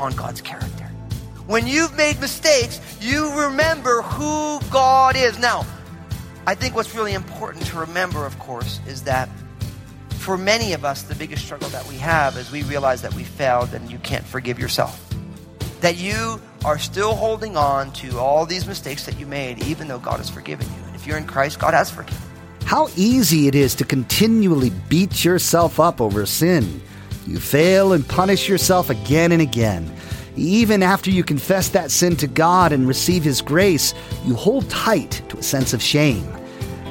upon God's character. When you've made mistakes, God is. Now, I think what's really important to remember, of course, is that for many of us, the biggest struggle that we have is we realize that we failed and you can't forgive yourself. That you are still holding on to all these mistakes that you made, even though God has forgiven you. And if you're in Christ, God has forgiven. How easy it is to continually beat yourself up over sin. You fail and punish yourself again and again. Even after you confess that sin to God and receive His grace, you hold tight to a sense of shame.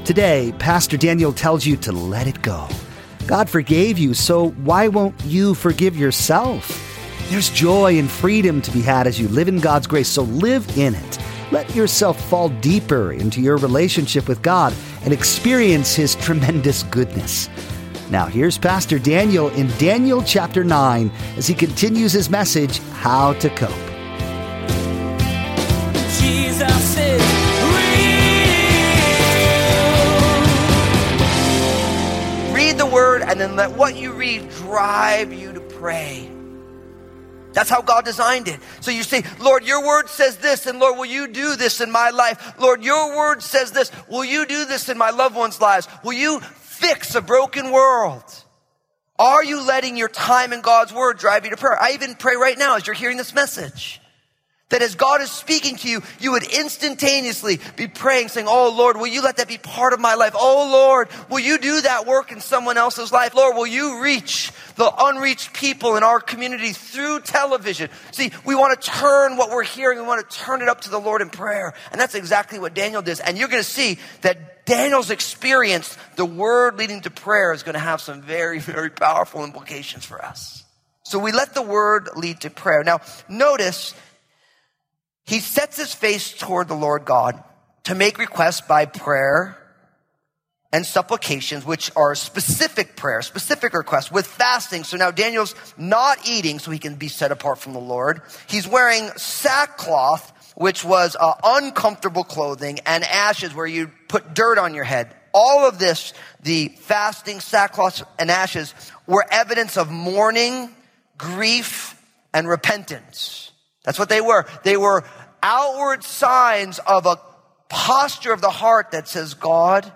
Today, Pastor Daniel tells you to let it go. God forgave you, so why won't you forgive yourself? There's joy and freedom to be had as you live in God's grace, so live in it. Let yourself fall deeper into your relationship with God and experience His tremendous goodness. Now, here's Pastor Daniel in Daniel chapter 9 as he continues his message, How to Cope. Jesus is real. Read the word and then let what you read drive you to pray. That's how God designed it. So you say, Lord, your word says this, and Lord, will you do this in my life? Lord, your word says this. Will you do this in my loved ones' lives? Will you fix a broken world? Are you letting your time in God's word drive you to prayer? I even pray right now as you're hearing this message. That as God is speaking to you, you would instantaneously be praying, saying, Oh Lord, will you let that be part of my life? Oh Lord, will you do that work in someone else's life? Lord, will you reach the unreached people in our community through television? See, we want to turn what we're hearing, we want to turn it up to the Lord in prayer. And that's exactly what Daniel does. And you're going to see that Daniel's experience, the word leading to prayer, is going to have some very, very powerful implications for us. So we let the word lead to prayer. Now, notice he sets his face toward the Lord God to make requests by prayer and supplications, which are specific prayer, specific requests with fasting. So now Daniel's not eating so he can be set apart from the Lord. He's wearing sackcloth, which was uh, uncomfortable clothing, and ashes where you put dirt on your head. All of this, the fasting, sackcloth, and ashes, were evidence of mourning, grief, and repentance. That's what they were. They were outward signs of a posture of the heart that says, God,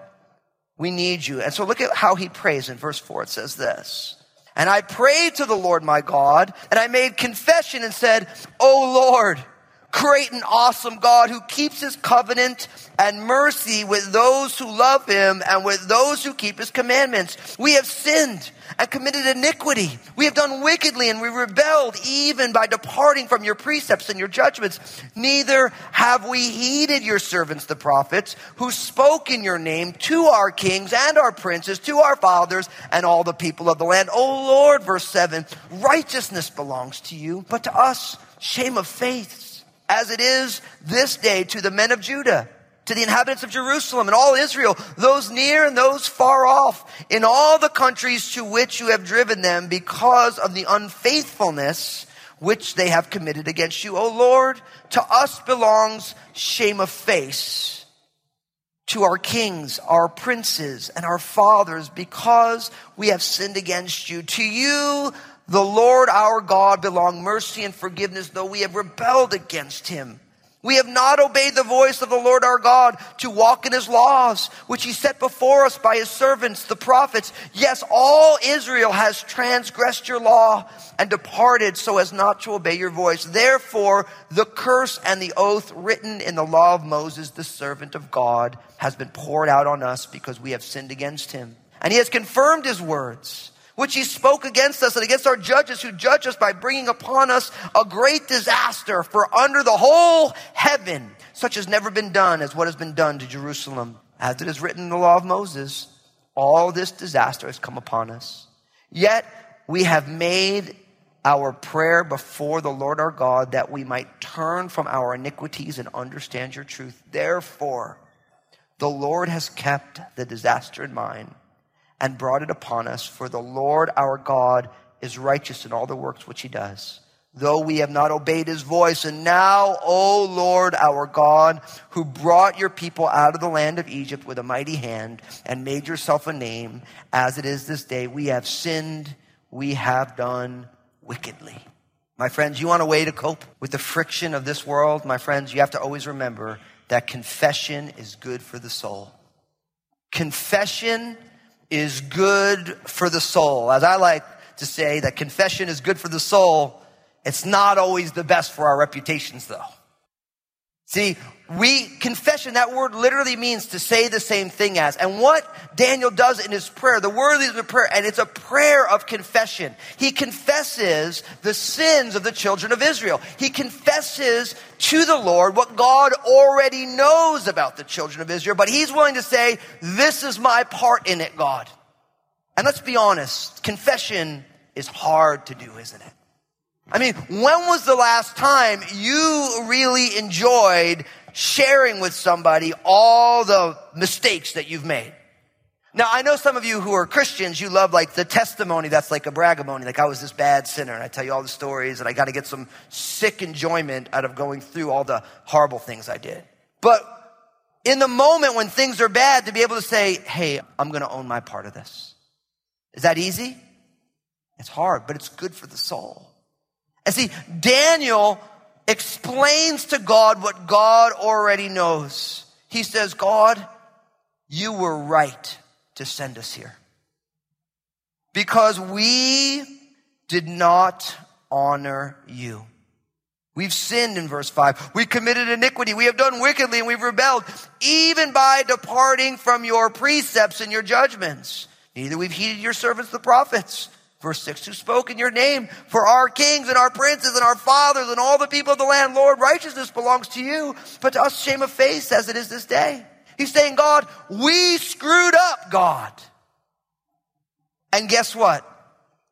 we need you. And so look at how he prays in verse 4. It says this. And I prayed to the Lord my God, and I made confession and said, O Lord, great and awesome God who keeps his covenant and mercy with those who love him and with those who keep his commandments. We have sinned and committed iniquity. We have done wickedly and we rebelled even by departing from your precepts and your judgments. Neither have we heeded your servants, the prophets, who spoke in your name to our kings and our princes, to our fathers and all the people of the land. O Lord, verse 7, righteousness belongs to you, but to us, shame of faith as it is this day to the men of Judah, to the inhabitants of Jerusalem and all Israel, those near and those far off, in all the countries to which you have driven them because of the unfaithfulness which they have committed against you. O Lord, to us belongs shame of face, to our kings, our princes, and our fathers, because we have sinned against you. To you, the Lord our God belong mercy and forgiveness, though we have rebelled against him. We have not obeyed the voice of the Lord our God to walk in his laws, which he set before us by his servants, the prophets. Yes, all Israel has transgressed your law and departed so as not to obey your voice. Therefore, the curse and the oath written in the law of Moses, the servant of God, has been poured out on us because we have sinned against him. And he has confirmed his words which he spoke against us and against our judges who judge us by bringing upon us a great disaster. For under the whole heaven, such has never been done as what has been done to Jerusalem. As it is written in the law of Moses, all this disaster has come upon us. Yet we have made our prayer before the Lord our God that we might turn from our iniquities and understand your truth. Therefore, The Lord has kept the disaster in mind and brought it upon us, for the Lord our God is righteous in all the works which he does. Though we have not obeyed his voice, and now, O Lord our God, who brought your people out of the land of Egypt with a mighty hand and made yourself a name, as it is this day, we have sinned, we have done wickedly. My friends, you want a way to cope with the friction of this world? My friends, you have to always remember that confession is good for the soul. Confession is good for the soul. As I like to say, that confession is good for the soul. It's not always the best for our reputations, though. See, we, confession, that word literally means to say the same thing as. And what Daniel does in his prayer, the word is a prayer, and it's a prayer of confession. He confesses the sins of the children of Israel. He confesses to the Lord what God already knows about the children of Israel, but he's willing to say, this is my part in it, God. And let's be honest, confession is hard to do, isn't it? I mean, when was the last time you really enjoyed sharing with somebody all the mistakes that you've made? Now, I know some of you who are Christians, you love like the testimony that's like a bragamony, like I was this bad sinner and I tell you all the stories and I got to get some sick enjoyment out of going through all the horrible things I did. But in the moment when things are bad, to be able to say, hey, I'm going to own my part of this. Is that easy? It's hard, but it's good for the soul. And see, Daniel explains to God what God already knows. He says, God, you were right to send us here. Because we did not honor you. We've sinned in verse 5. We committed iniquity. We have done wickedly and we've rebelled, even by departing from your precepts and your judgments. Neither we've heeded your servants, the prophets Verse 6, who spoke in your name for our kings and our princes and our fathers and all the people of the land. Lord, righteousness belongs to you, but to us shame of face as it is this day. He's saying, God, we screwed up, God. And guess what?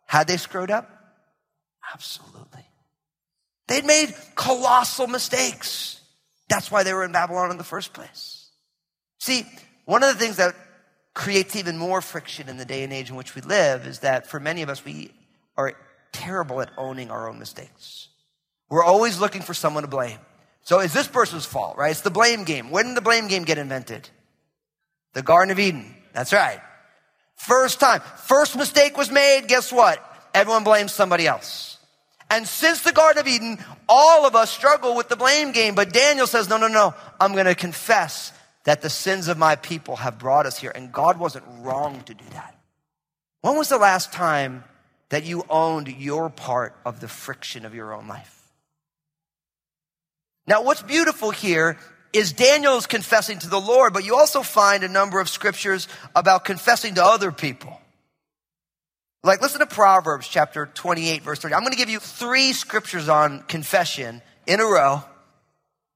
Had they screwed up? Absolutely. They'd made colossal mistakes. That's why they were in Babylon in the first place. See, one of the things that creates even more friction in the day and age in which we live is that for many of us, we are terrible at owning our own mistakes. We're always looking for someone to blame. So it's this person's fault, right? It's the blame game. When did the blame game get invented? The Garden of Eden. That's right. First time. First mistake was made. Guess what? Everyone blames somebody else. And since the Garden of Eden, all of us struggle with the blame game. But Daniel says, no, no, no. I'm going to confess that the sins of my people have brought us here. And God wasn't wrong to do that. When was the last time that you owned your part of the friction of your own life? Now, what's beautiful here is Daniel's confessing to the Lord, but you also find a number of scriptures about confessing to other people. Like, listen to Proverbs chapter 28, verse 30. I'm going to give you three scriptures on confession in a row.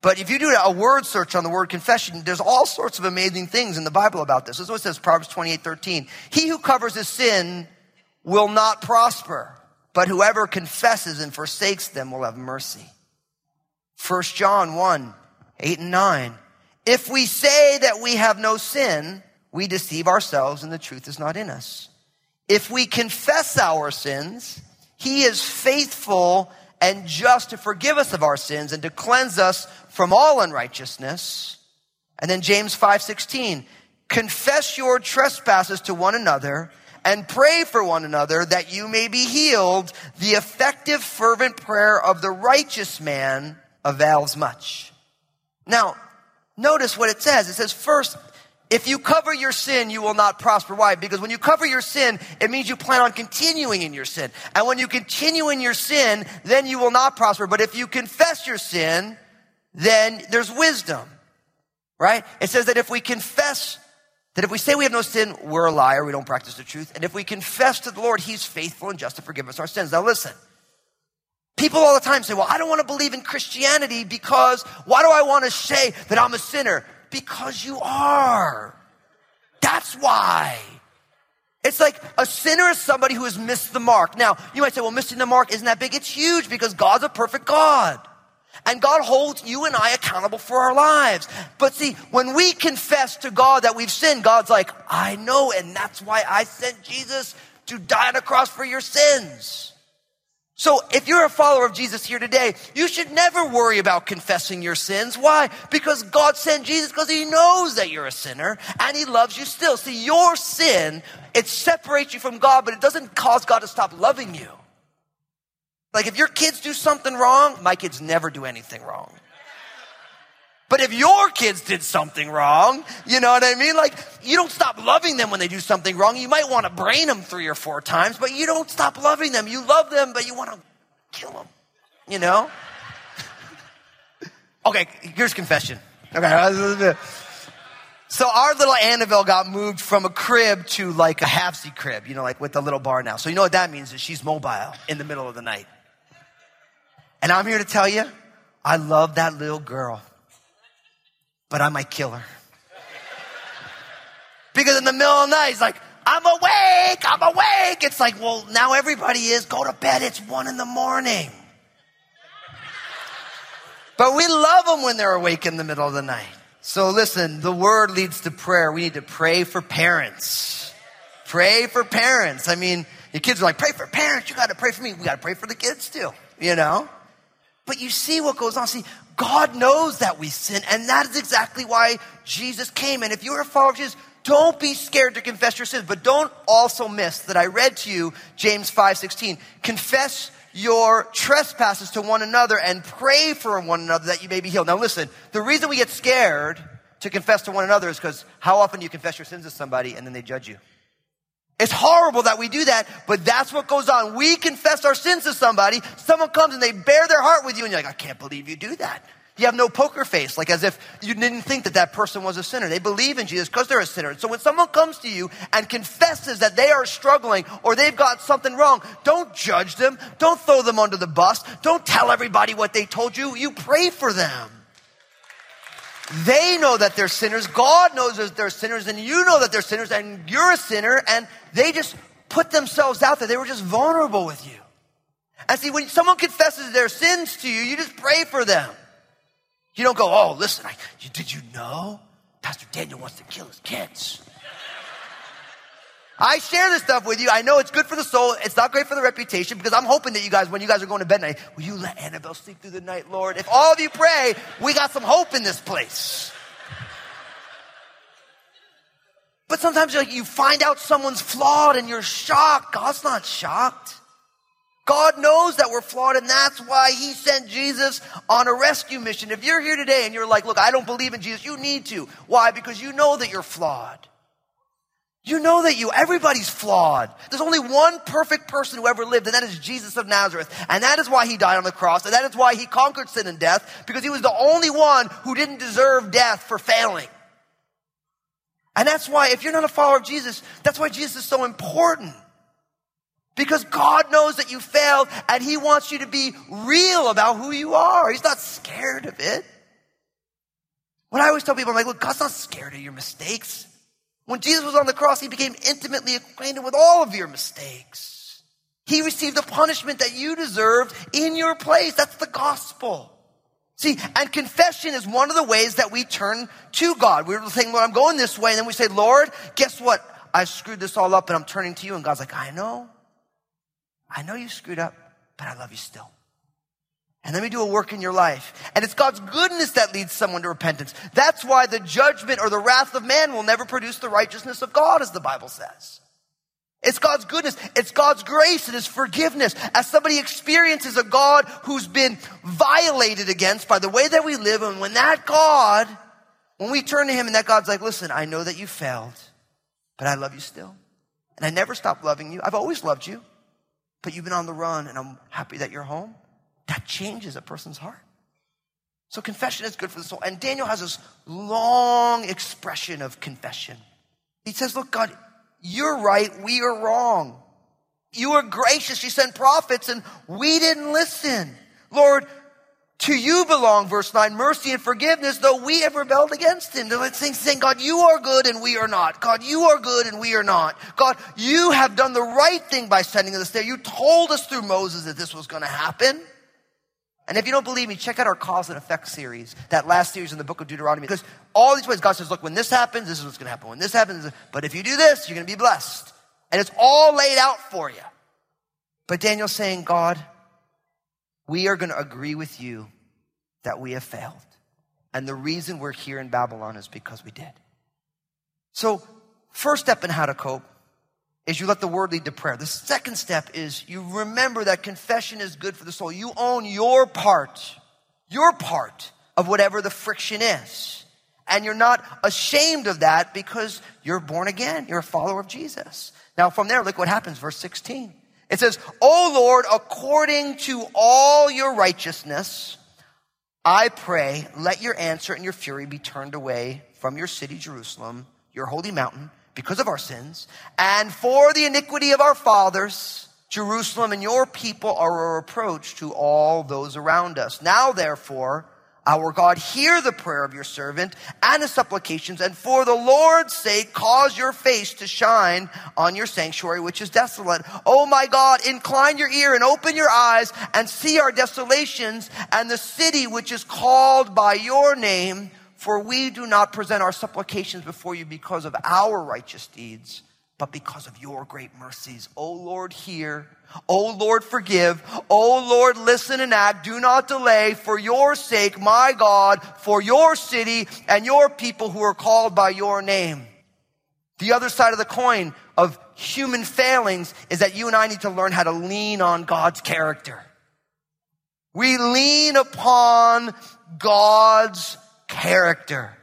But if you do a word search on the word confession, there's all sorts of amazing things in the Bible about this. This is what it says, Proverbs 28, 13. He who covers his sin will not prosper, but whoever confesses and forsakes them will have mercy. 1 John 1, 8 and 9. If we say that we have no sin, we deceive ourselves and the truth is not in us. If we confess our sins, he is faithful and just to forgive us of our sins and to cleanse us from all unrighteousness. And then James 5:16, confess your trespasses to one another and pray for one another that you may be healed. The effective fervent prayer of the righteous man avails much. Now, notice what it says. It says first if you cover your sin, you will not prosper. Why? Because when you cover your sin, it means you plan on continuing in your sin. And when you continue in your sin, then you will not prosper. But if you confess your sin, then there's wisdom. Right? It says that if we confess, that if we say we have no sin, we're a liar, we don't practice the truth. And if we confess to the Lord, He's faithful and just to forgive us our sins. Now listen. People all the time say, well, I don't want to believe in Christianity because why do I want to say that I'm a sinner? Because you are. That's why. It's like a sinner is somebody who has missed the mark. Now, you might say, well, missing the mark isn't that big. It's huge because God's a perfect God. And God holds you and I accountable for our lives. But see, when we confess to God that we've sinned, God's like, I know, and that's why I sent Jesus to die on a cross for your sins. So if you're a follower of Jesus here today, you should never worry about confessing your sins. Why? Because God sent Jesus because he knows that you're a sinner and he loves you still. See, your sin, it separates you from God, but it doesn't cause God to stop loving you. Like if your kids do something wrong, my kids never do anything wrong. But if your kids did something wrong, you know what I mean? Like, you don't stop loving them when they do something wrong. You might want to brain them three or four times, but you don't stop loving them. You love them, but you want to kill them, you know? okay, here's confession. Okay. So our little Annabelle got moved from a crib to like a half-seat crib, you know, like with the little bar now. So you know what that means is she's mobile in the middle of the night. And I'm here to tell you, I love that little girl but I might kill her. Because in the middle of the night, he's like, I'm awake, I'm awake. It's like, well, now everybody is. Go to bed, it's one in the morning. But we love them when they're awake in the middle of the night. So listen, the word leads to prayer. We need to pray for parents. Pray for parents. I mean, your kids are like, pray for parents. You got to pray for me. We got to pray for the kids too, you know? But you see what goes on. See, God knows that we sin, and that is exactly why Jesus came. And if you're a follower of Jesus, don't be scared to confess your sins, but don't also miss that I read to you James 5:16. Confess your trespasses to one another and pray for one another that you may be healed. Now listen, the reason we get scared to confess to one another is because how often do you confess your sins to somebody and then they judge you? It's horrible that we do that, but that's what goes on. We confess our sins to somebody, someone comes and they bare their heart with you, and you're like, I can't believe you do that. You have no poker face, like as if you didn't think that that person was a sinner. They believe in Jesus because they're a sinner. So when someone comes to you and confesses that they are struggling or they've got something wrong, don't judge them. Don't throw them under the bus. Don't tell everybody what they told you. You pray for them. They know that they're sinners. God knows that they're sinners, and you know that they're sinners, and you're a sinner, and they just put themselves out there. They were just vulnerable with you. And see, when someone confesses their sins to you, you just pray for them. You don't go, oh, listen, I, did you know Pastor Daniel wants to kill his kids? I share this stuff with you. I know it's good for the soul. It's not great for the reputation because I'm hoping that you guys, when you guys are going to bed tonight, will you let Annabelle sleep through the night, Lord? If all of you pray, we got some hope in this place. But sometimes like, you find out someone's flawed and you're shocked. God's not shocked. God knows that we're flawed, and that's why He sent Jesus on a rescue mission. If you're here today and you're like, look, I don't believe in Jesus, you need to. Why? Because you know that you're flawed. You know that you, everybody's flawed. There's only one perfect person who ever lived, and that is Jesus of Nazareth. And that is why he died on the cross, and that is why he conquered sin and death, because he was the only one who didn't deserve death for failing. And that's why, if you're not a follower of Jesus, that's why Jesus is so important. Because God knows that you failed, and he wants you to be real about who you are. He's not scared of it. What I always tell people, I'm like, look, God's not scared of your mistakes. When Jesus was on the cross, he became intimately acquainted with all of your mistakes. He received the punishment that you deserved in your place. That's the gospel. See, and confession is one of the ways that we turn to God. We're saying, Lord, I'm going this way. And then we say, Lord, guess what? I screwed this all up and I'm turning to you. And God's like, I know. I know you screwed up, but I love you still and let me do a work in your life. And it's God's goodness that leads someone to repentance. That's why the judgment or the wrath of man will never produce the righteousness of God, as the Bible says. It's God's goodness. It's God's grace and His forgiveness. As somebody experiences a God who's been violated against by the way that we live, and when that God, when we turn to Him and that God's like, listen, I know that you failed, but I love you still. And I never stopped loving you. I've always loved you, but you've been on the run and I'm happy that you're home that changes a person's heart. So confession is good for the soul. And Daniel has this long expression of confession. He says, Look, God, you're right, we are wrong. You are gracious, you sent prophets, and we didn't listen. Lord, to you belong, verse 9, mercy and forgiveness, though we have rebelled against him. They're saying, God, you are good and we are not. God, you are good and we are not. God, you have done the right thing by sending us there. You told us through Moses that this was going to happen. And if you don't believe me, check out our cause and effect series, that last series in the book of Deuteronomy. Because all these ways, God says, look, when this happens, this is what's going to happen. When this happens, but if you do this, you're going to be blessed. And it's all laid out for you. But Daniel's saying, God, we are going to agree with you that we have failed. And the reason we're here in Babylon is because we did. So, first step in how to cope is you let the word lead to prayer. The second step is you remember that confession is good for the soul. You own your part, your part of whatever the friction is. And you're not ashamed of that because you're born again. You're a follower of Jesus. Now, from there, look what happens, verse 16. It says, O Lord, according to all your righteousness, I pray, let your answer and your fury be turned away from your city, Jerusalem, your holy mountain, because of our sins, and for the iniquity of our fathers, Jerusalem and your people are a reproach to all those around us. Now, therefore, our God, hear the prayer of your servant and his supplications, and for the Lord's sake, cause your face to shine on your sanctuary, which is desolate. Oh my God, incline your ear and open your eyes and see our desolations and the city which is called by your name. For we do not present our supplications before you because of our righteous deeds, but because of your great mercies. O Lord, hear. O Lord, forgive. O Lord, listen and act. Do not delay for your sake, my God, for your city and your people who are called by your name. The other side of the coin of human failings is that you and I need to learn how to lean on God's character. We lean upon God's character.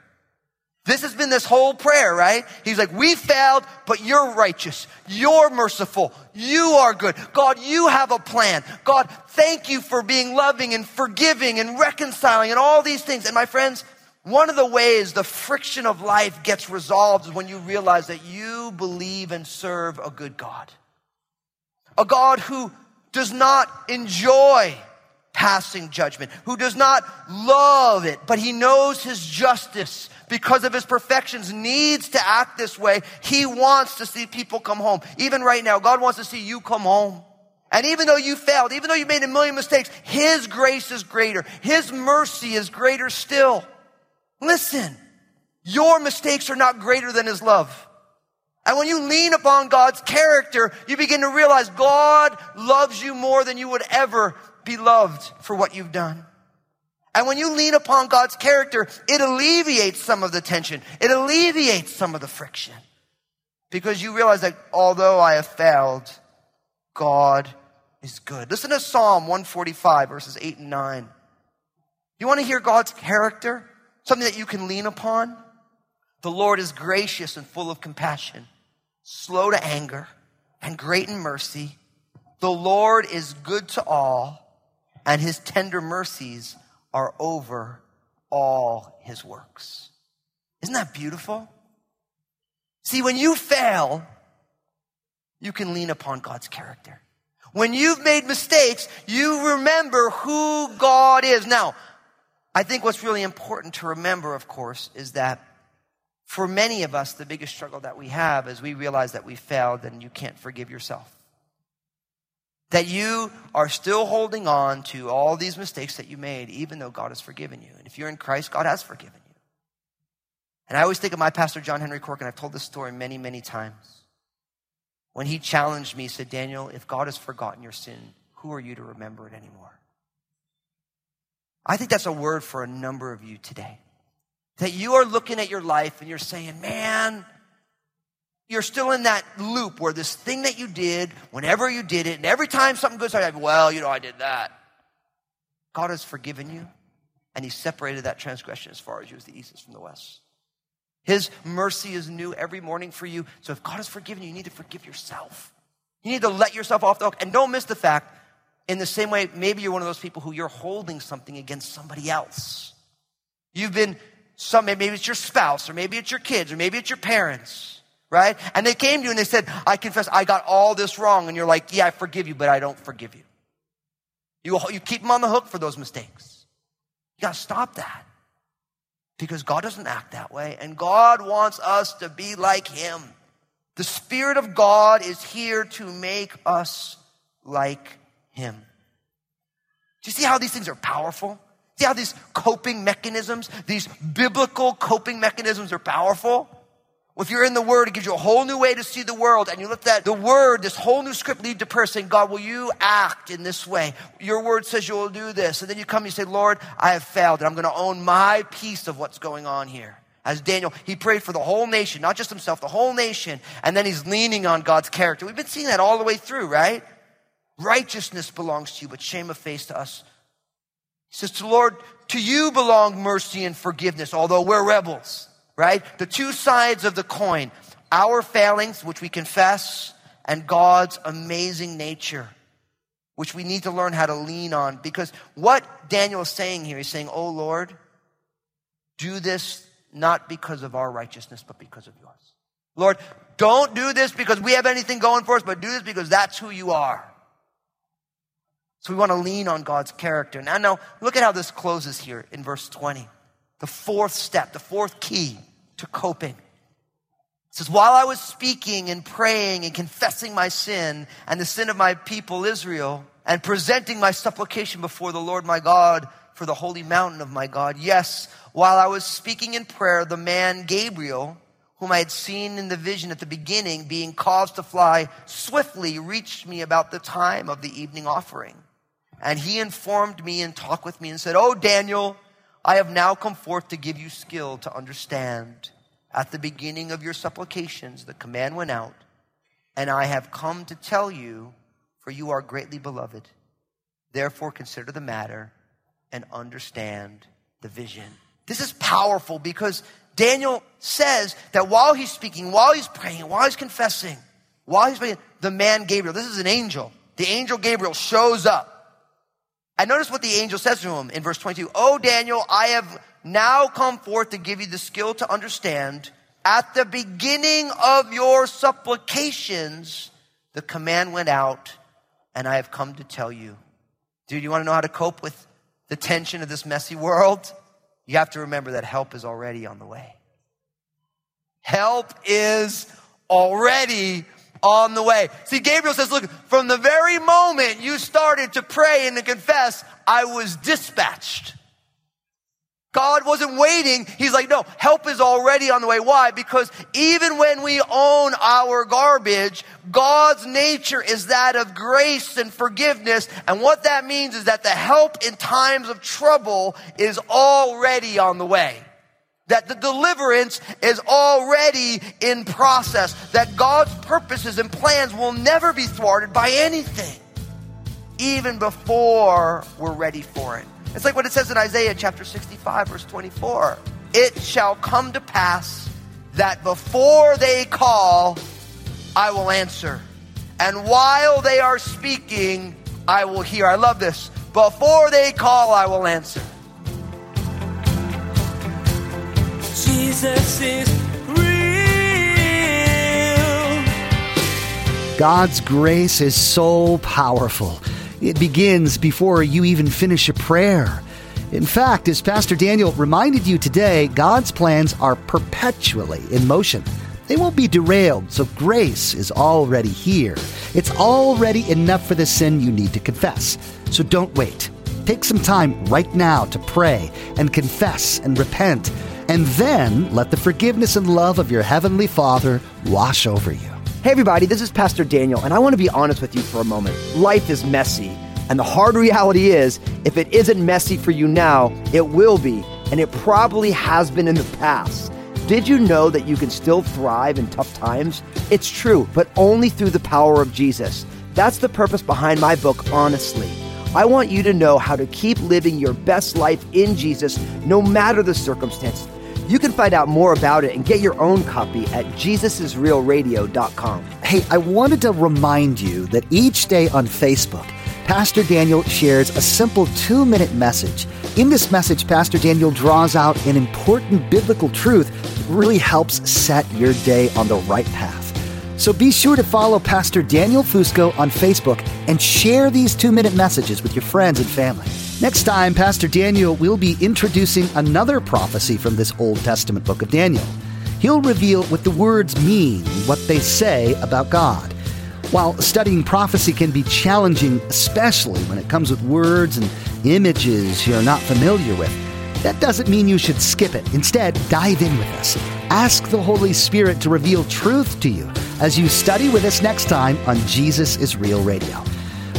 This has been this whole prayer, right? He's like, we failed, but you're righteous. You're merciful. You are good. God, you have a plan. God, thank you for being loving and forgiving and reconciling and all these things. And my friends, one of the ways the friction of life gets resolved is when you realize that you believe and serve a good God. A God who does not enjoy passing judgment, who does not love it, but he knows his justice because of his perfections needs to act this way. He wants to see people come home. Even right now, God wants to see you come home. And even though you failed, even though you made a million mistakes, his grace is greater. His mercy is greater still. Listen, your mistakes are not greater than his love. And when you lean upon God's character, you begin to realize God loves you more than you would ever be loved for what you've done. And when you lean upon God's character, it alleviates some of the tension. It alleviates some of the friction. Because you realize that although I have failed, God is good. Listen to Psalm 145, verses 8 and 9. You want to hear God's character? Something that you can lean upon? The Lord is gracious and full of compassion, slow to anger, and great in mercy. The Lord is good to all, and his tender mercies are over all his works. Isn't that beautiful? See, when you fail, you can lean upon God's character. When you've made mistakes, you remember who God is. Now, I think what's really important to remember, of course, is that for many of us, the biggest struggle that we have is we realize that we failed and you can't forgive yourself. That you are still holding on to all these mistakes that you made, even though God has forgiven you. And if you're in Christ, God has forgiven you. And I always think of my pastor, John Henry Cork, and I've told this story many, many times. When he challenged me, he said, Daniel, if God has forgotten your sin, who are you to remember it anymore? I think that's a word for a number of you today. That you are looking at your life and you're saying, man, you're still in that loop where this thing that you did, whenever you did it, and every time something goes wrong, well, you know, I did that. God has forgiven you, and He separated that transgression as far as you as the east is from the west. His mercy is new every morning for you. So if God has forgiven you, you need to forgive yourself. You need to let yourself off the hook. And don't miss the fact, in the same way, maybe you're one of those people who you're holding something against somebody else. You've been, some, maybe it's your spouse, or maybe it's your kids, or maybe it's your parents right? And they came to you and they said, I confess, I got all this wrong. And you're like, yeah, I forgive you, but I don't forgive you. You, you keep them on the hook for those mistakes. You got to stop that because God doesn't act that way. And God wants us to be like Him. The Spirit of God is here to make us like Him. Do you see how these things are powerful? See how these coping mechanisms, these biblical coping mechanisms are powerful? If you're in the Word, it gives you a whole new way to see the world, and you let that the Word, this whole new script, lead to saying, "God, will you act in this way? Your Word says you will do this." And then you come and you say, "Lord, I have failed, and I'm going to own my piece of what's going on here." As Daniel, he prayed for the whole nation, not just himself, the whole nation, and then he's leaning on God's character. We've been seeing that all the way through, right? Righteousness belongs to you, but shame of face to us. He says, "To Lord, to you belong mercy and forgiveness, although we're rebels." Right? The two sides of the coin our failings, which we confess, and God's amazing nature, which we need to learn how to lean on. Because what Daniel is saying here, he's saying, Oh Lord, do this not because of our righteousness, but because of yours. Lord, don't do this because we have anything going for us, but do this because that's who you are. So we want to lean on God's character. Now, now look at how this closes here in verse 20. The fourth step, the fourth key to coping. It says, While I was speaking and praying and confessing my sin and the sin of my people Israel, and presenting my supplication before the Lord my God for the holy mountain of my God, yes, while I was speaking in prayer, the man Gabriel, whom I had seen in the vision at the beginning, being caused to fly swiftly, reached me about the time of the evening offering. And he informed me and talked with me and said, Oh, Daniel, I have now come forth to give you skill to understand. At the beginning of your supplications, the command went out, and I have come to tell you, for you are greatly beloved. Therefore, consider the matter and understand the vision. This is powerful because Daniel says that while he's speaking, while he's praying, while he's confessing, while he's praying, the man Gabriel, this is an angel, the angel Gabriel shows up and notice what the angel says to him in verse 22. Oh, Daniel, I have now come forth to give you the skill to understand. At the beginning of your supplications, the command went out, and I have come to tell you. Dude, you want to know how to cope with the tension of this messy world? You have to remember that help is already on the way. Help is already on the way. See, Gabriel says, look, from the very moment you started to pray and to confess, I was dispatched. God wasn't waiting. He's like, no, help is already on the way. Why? Because even when we own our garbage, God's nature is that of grace and forgiveness. And what that means is that the help in times of trouble is already on the way that the deliverance is already in process, that God's purposes and plans will never be thwarted by anything, even before we're ready for it. It's like what it says in Isaiah chapter 65, verse 24. It shall come to pass that before they call, I will answer. And while they are speaking, I will hear. I love this. Before they call, I will answer. Jesus is real. God's grace is so powerful. It begins before you even finish a prayer. In fact, as Pastor Daniel reminded you today, God's plans are perpetually in motion. They won't be derailed, so grace is already here. It's already enough for the sin you need to confess. So don't wait. Take some time right now to pray and confess and repent and then let the forgiveness and love of your Heavenly Father wash over you. Hey, everybody, this is Pastor Daniel, and I want to be honest with you for a moment. Life is messy, and the hard reality is if it isn't messy for you now, it will be, and it probably has been in the past. Did you know that you can still thrive in tough times? It's true, but only through the power of Jesus. That's the purpose behind my book, Honestly. I want you to know how to keep living your best life in Jesus no matter the circumstance. You can find out more about it and get your own copy at jesusisrealradio.com. Hey, I wanted to remind you that each day on Facebook, Pastor Daniel shares a simple two minute message. In this message, Pastor Daniel draws out an important biblical truth that really helps set your day on the right path. So be sure to follow Pastor Daniel Fusco on Facebook and share these two minute messages with your friends and family. Next time, Pastor Daniel will be introducing another prophecy from this Old Testament book of Daniel. He'll reveal what the words mean, what they say about God. While studying prophecy can be challenging, especially when it comes with words and images you're not familiar with, that doesn't mean you should skip it. Instead, dive in with us. Ask the Holy Spirit to reveal truth to you as you study with us next time on Jesus is Real Radio.